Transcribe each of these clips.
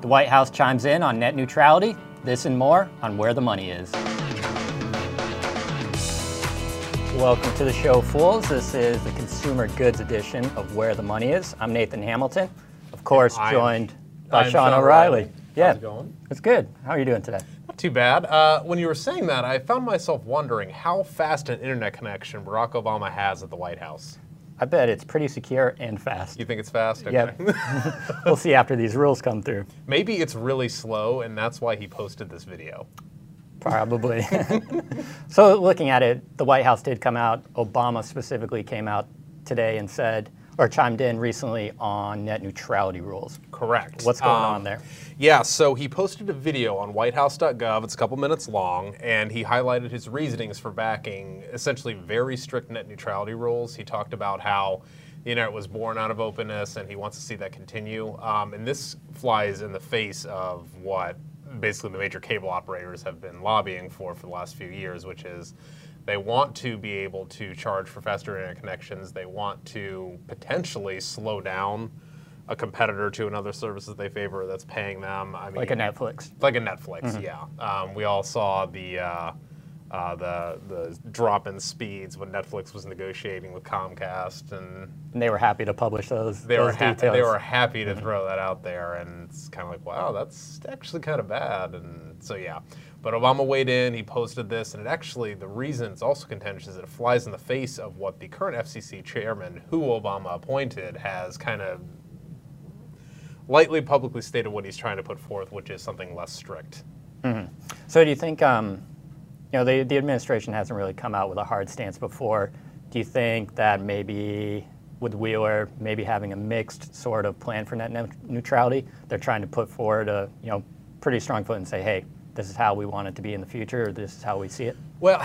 The White House chimes in on net neutrality. This and more on Where the Money Is. Welcome to the show, fools. This is the consumer goods edition of Where the Money Is. I'm Nathan Hamilton, of course, I'm- joined by I'm Sean Sean O'Reilly. O'Reilly. Yeah, How's it going? it's good. How are you doing today? Not too bad. Uh, when you were saying that, I found myself wondering how fast an internet connection Barack Obama has at the White House. I bet it's pretty secure and fast. You think it's fast? Okay. Yep. we'll see after these rules come through. Maybe it's really slow, and that's why he posted this video. Probably. so, looking at it, the White House did come out. Obama specifically came out today and said, or chimed in recently on net neutrality rules. Correct. What's going Um, on there? Yeah, so he posted a video on whitehouse.gov. It's a couple minutes long, and he highlighted his reasonings for backing essentially very strict net neutrality rules. He talked about how the internet was born out of openness, and he wants to see that continue. Um, and this flies in the face of what basically the major cable operators have been lobbying for for the last few years, which is they want to be able to charge for faster internet connections. They want to potentially slow down a competitor to another service that they favor that's paying them. I mean, Like a Netflix. like a Netflix, yeah. Um, we all saw the uh, uh, the the drop in speeds when Netflix was negotiating with Comcast, and And they were happy to publish those, they were those ha- details. they were happy to throw that out there, and it's kind of like, wow, that's actually kind of bad, and so yeah. But Obama weighed in. He posted this, and it actually the reason it's also contentious is that it flies in the face of what the current FCC chairman, who Obama appointed, has kind of lightly publicly stated what he's trying to put forth, which is something less strict. So, do you think, um, you know, the, the administration hasn't really come out with a hard stance before. Do you think that maybe with Wheeler maybe having a mixed sort of plan for net neu- neutrality, they're trying to put forward a, you know, pretty strong foot and say, hey, this is how we want it to be in the future, or this is how we see it? Well,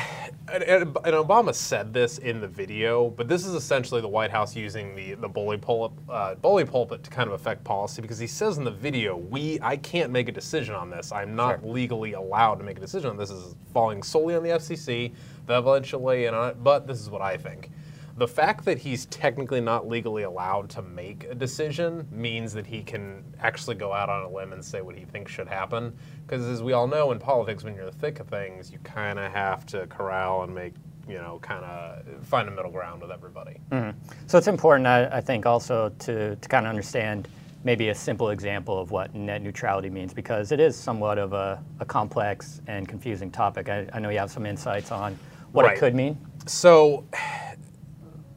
and, and and Obama said this in the video, but this is essentially the White House using the the bully pulpit, uh, bully pulpit to kind of affect policy because he says in the video, "We, I can't make a decision on this. I'm not Sure. legally allowed to make a decision on this. This is falling solely on the FCC. They'll eventually in on it, but this is what I think." The fact that he's technically not legally allowed to make a decision means that he can actually go out on a limb and say what he thinks should happen. Because as we all know in politics, when you're in the thick of things, you kind of have to corral and make, you know, kind of find a middle ground with everybody. Mm-hmm. So it's important, I, I think, also to, to kind of understand maybe a simple example of what net neutrality means because it is somewhat of a, a complex and confusing topic. I, I know you have some insights on what Right. it could mean. So,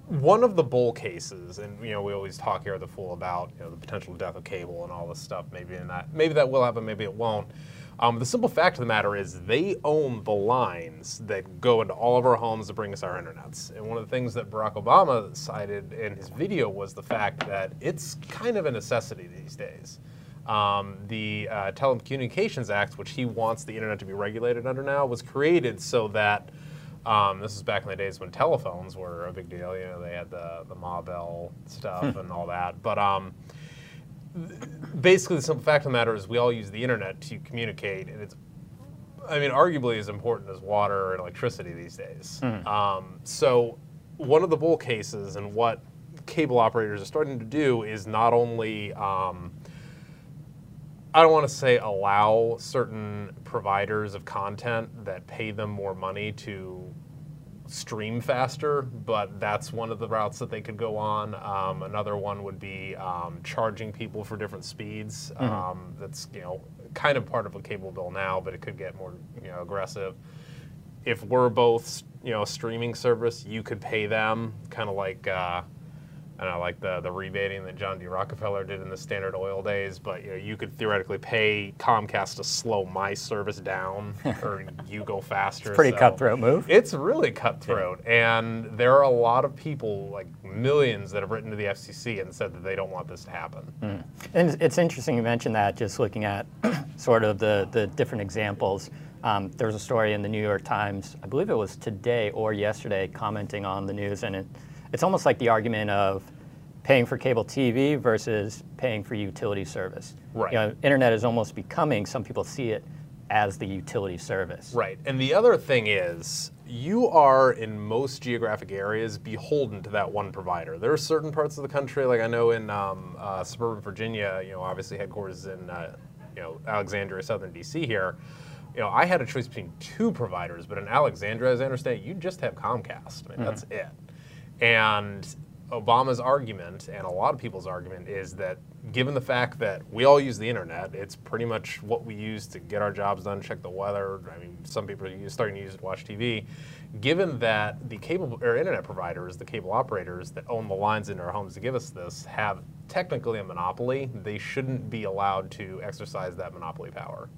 one of the bull cases, and you know, we always talk here at the Fool about you know the potential death of cable and all this stuff. Maybe that, maybe that will happen, maybe it won't. Um, the simple fact of the matter is, they own the lines that go into all of our homes to bring us our internets. And one of the things that Barack Obama cited in his video was the fact that it's kind of a necessity these days. Um, the uh, Telecommunications Act, which he wants the internet to be regulated under now, was created so that um, this is back in the days when telephones were a big deal. You know, they had the the Ma Bell stuff and all that. But um, basically, the simple fact of the matter is, we all use the internet to communicate, and it's, I mean, arguably as important as water and electricity these days. Um, so, one of the bull cases and what cable operators are starting to do is not only um, I don't want to say allow certain providers of content that pay them more money to stream faster, but that's one of the routes that they could go on. Um, another one would be um, charging people for different speeds. Um, that's you know kind of part of a cable bill now, but it could get more you know aggressive. If we're both you know a streaming service, you could pay them kind of like. Uh, I like the the rebating that John D. Rockefeller did in the Standard Oil days, but you know, you could theoretically pay Comcast to slow my service down, or you go faster. It's a pretty so- cutthroat move. It's really cutthroat, and there are a lot of people, like millions, that have written to the FCC and said that they don't want this to happen. And it's- it's interesting you mentioned that, just looking at sort of the, the different examples. Um, there was a story in the New York Times, I believe it was today or yesterday, commenting on the news, and it, it's almost like the argument of paying for cable TV versus paying for utility service. Right. You know, internet is almost becoming, some people see it as the utility service. Right. And the other thing is, you are in most geographic areas beholden to that one provider. There are certain parts of the country, like I know in um, uh, suburban Virginia, you know, obviously headquarters in uh, you know Alexandria, Southern DC here, you know, I had a choice between two providers, but in Alexandria, as I understand you just have Comcast. I mean, that's it. And Obama's argument and a lot of people's argument is that given the fact that we all use the internet, it's pretty much what we use to get our jobs done, check the weather. I mean, some people are starting to use it to watch TV. Given that the cable or internet providers, the cable operators that own the lines in our homes to give us this, have technically a monopoly, they shouldn't be allowed to exercise that monopoly power.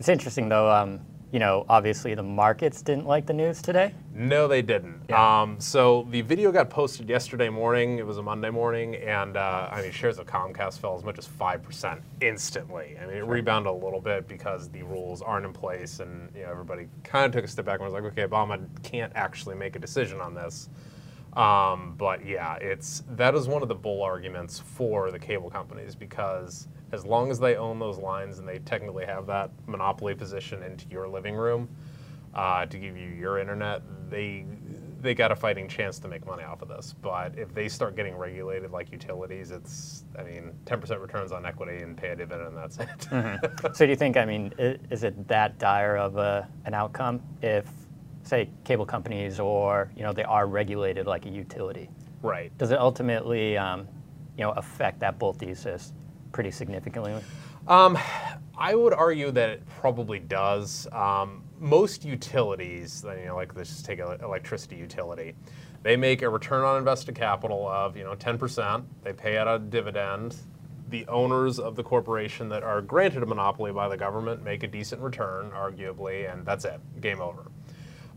It's interesting though. Um, you know, obviously the markets didn't like the news today. No, they didn't. Yeah. Um, so the video got posted yesterday morning. It was a Monday morning, and uh, I mean, shares of Comcast fell as much as five percent instantly. I mean, it rebounded a little bit because the rules aren't in place, and you know, everybody kind of took a step back and was like, okay, Obama can't actually make a decision on this. Um, but yeah, it's that is one of the bull arguments for the cable companies because as long as they own those lines and they technically have that monopoly position into your living room uh, to give you your internet, they they got a fighting chance to make money off of this. But if they start getting regulated like utilities, it's I mean, 10% returns on equity and pay a dividend, and that's it. So do you think? I mean, is it that dire of a, an outcome if, say, cable companies or you know they are regulated like a utility? right. Does it ultimately, um, you know, affect that bull thesis pretty significantly? Um, I would argue that it probably does. Um, most utilities, you know, like let's just take an electricity utility, they make a return on invested capital of you know 10%. They pay out a dividend. The owners of the corporation that are granted a monopoly by the government make a decent return, arguably, and that's it. Game over.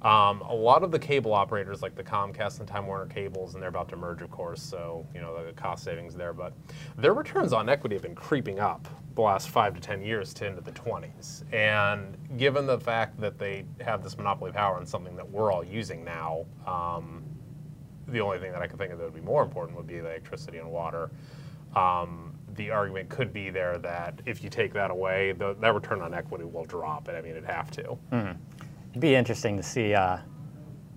Um, a lot of the cable operators, like the Comcast and Time Warner cables, and they're about to merge, of course, so you know the cost savings there. But their returns on equity have been creeping up the last five to ten years to into the 20s. And given the fact that they have this monopoly power on something that we're all using now, um, the only thing that I could think of that would be more important would be electricity and water. Um, the argument could be there that if you take that away, the, that return on equity will drop, and I mean it'd have to. It'd be interesting to see, uh,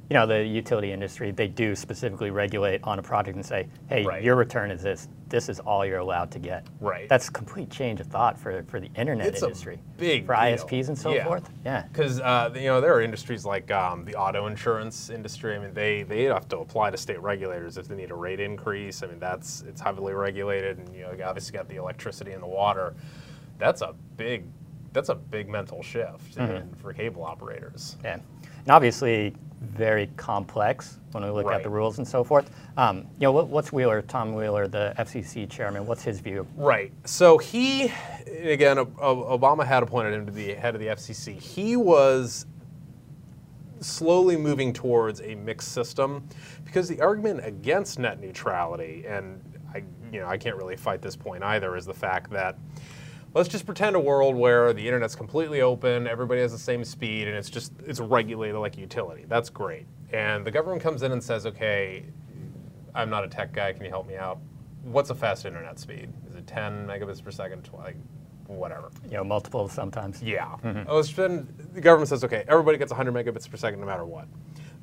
you know, the utility industry, they do specifically regulate on a project and say, hey, Right. your return is this. This is all you're allowed to get. Right. That's a complete change of thought for, for the internet It's a industry. big For deal. ISPs and so Yeah. forth. Yeah. Because uh, you know there are industries like um, the auto insurance industry. I mean, they they have to apply to state regulators if they need a rate increase. I mean, that's it's heavily regulated, and you know, you obviously got the electricity and the water. That's a big that's a big mental shift Mm-hmm. in, for cable operators. Yeah. And obviously, very complex when we look at the rules and so forth. Um, you know, what, what's Wheeler, Tom Wheeler, the FCC chairman, what's his view? Right. So he, again, Obama had appointed him to be head of the FCC. He was slowly moving towards a mixed system because the argument against net neutrality, and I, you know, I can't really fight this point either, is the fact that let's just pretend a world where the internet's completely open, everybody has the same speed, and it's just it's regulated like a utility. That's great. And the government comes in and says, okay, I'm not a tech guy. Can you help me out? What's a fast internet speed? Is it 10 megabits per second? Tw- Like, whatever. You know, multiple sometimes. Yeah. Oh, it's been, the government says, okay, everybody gets 100 megabits per second no matter what.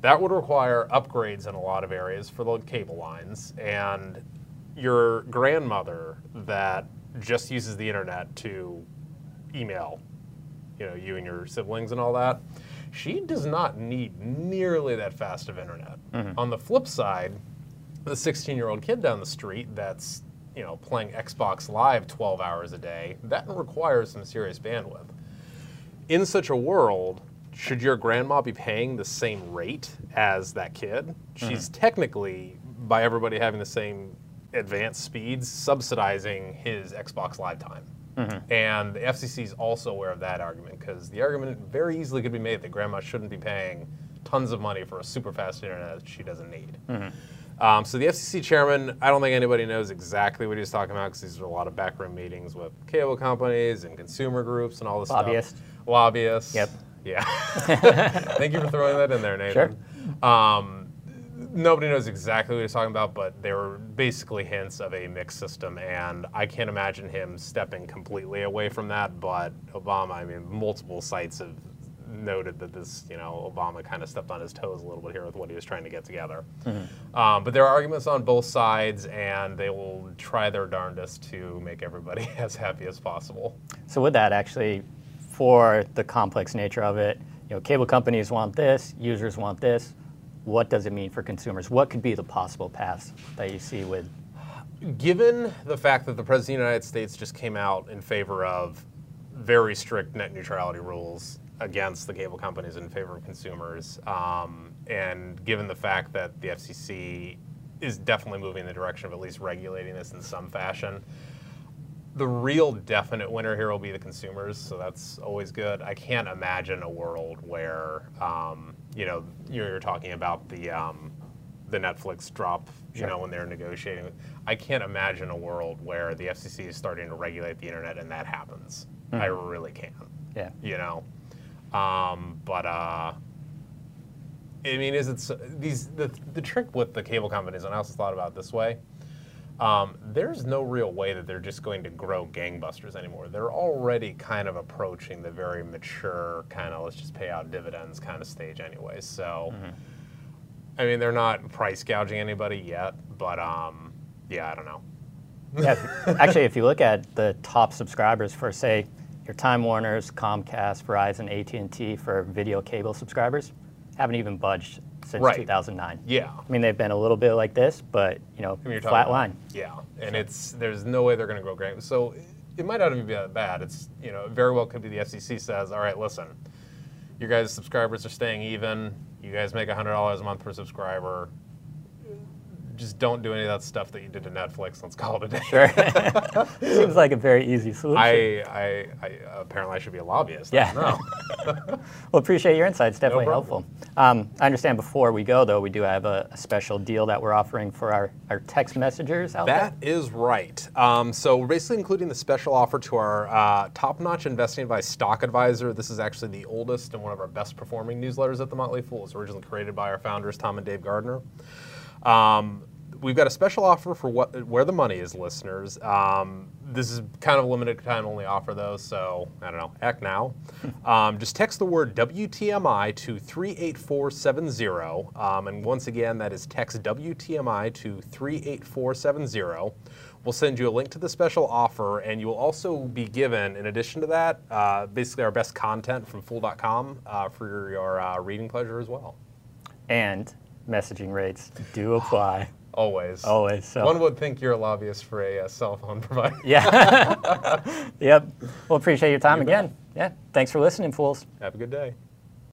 That would require upgrades in a lot of areas for the cable lines. And your grandmother that just uses the internet to email, you know, you and your siblings and all that, she does not need nearly that fast of internet. Mm-hmm. On the flip side, the 16 year old kid down the street that's you know playing Xbox Live 12 hours a day that requires some serious bandwidth. In such a world, should your grandma be paying the same rate as that kid? She's mm-hmm. technically, by everybody having the same advanced speeds, subsidizing his Xbox Live time. And the FCC is also aware of that argument because the argument very easily could be made that grandma shouldn't be paying tons of money for a super fast internet that she doesn't need. Um, so the FCC chairman, I don't think anybody knows exactly what he's talking about because these are a lot of backroom meetings with cable companies and consumer groups and all this Lobbyists. stuff. Lobbyists. Lobbyists. Yep. Yeah. Thank you for throwing that in there, Nathan. Um, nobody knows exactly what he's talking about, but they were basically hints of a mixed system, and I can't imagine him stepping completely away from that. But Obama, I mean, multiple sites have noted that this, you know, Obama kind of stepped on his toes a little bit here with what he was trying to get together. Mm-hmm. Um, but there are arguments on both sides, and they will try their darndest to make everybody as happy as possible. So with that, actually, for the complex nature of it, you know, cable companies want this, users want this. What does it mean for consumers? What could be the possible paths that you see with? Given the fact that the President of the United States just came out in favor of very strict net neutrality rules against the cable companies in favor of consumers, um, and given the fact that the FCC is definitely moving in the direction of at least regulating this in some fashion, the real definite winner here will be the consumers, so that's always good. I can't imagine a world where, um, you know, you're talking about the um, the Netflix drop, you Sure. know, when they're negotiating. I can't imagine a world where the FCC is starting to regulate the internet and that happens. I really can't. Yeah. You know, um, but uh, I mean, is it s- these the the trick with the cable companies? And I also thought about it this way. Um, there's no real way that they're just going to grow gangbusters anymore. They're already kind of approaching the very mature kind of let's just pay out dividends kind of stage anyway. So, I mean, they're not price gouging anybody yet, but um, yeah, I don't know. Yeah, actually, if you look at the top subscribers for, say, your Time Warners, Comcast, Verizon, AT&T for video cable subscribers, haven't even budged since Right. 2009. Yeah. I mean, they've been a little bit like this, but you know, I mean, flat line. Yeah, and it's there's no way they're going to grow great. So it might not even be that bad. It's you know very well could be the FCC says, all right, listen, you guys subscribers are staying even. You guys make hundred dollars a month per subscriber. Just don't do any of that stuff that you did to Netflix. Let's call it a day. Sure. Seems like a very easy solution. I, I, I apparently I should be a lobbyist. Yeah. don't. Well, appreciate your insights. Definitely problem. helpful. Um, I understand before we go, though, we do have a, a special deal that we're offering for our, our text messengers out That there. is right. Um, so we're basically including the special offer to our uh, top-notch investing advice stock advisor. This is actually the oldest and one of our best performing newsletters at the Motley Fool. It was originally created by our founders, Tom and Dave Gardner. Um, we've got a special offer for what where the money is, listeners. Um, this is kind of a limited time only offer though, so I don't know. Act now. um, just text the word WTMI to 38470, um, and once again, that is text WTMI to 38470. We'll send you a link to the special offer, and you will also be given, in addition to that, uh, basically our best content from Fool.com uh, for your, your uh, reading pleasure as well. And messaging rates do apply Always. always. So. One would think you're a lobbyist for a uh, cell phone provider. Yeah. yep. Well, appreciate your time again. Yeah. Thanks for listening, fools. Have a good day.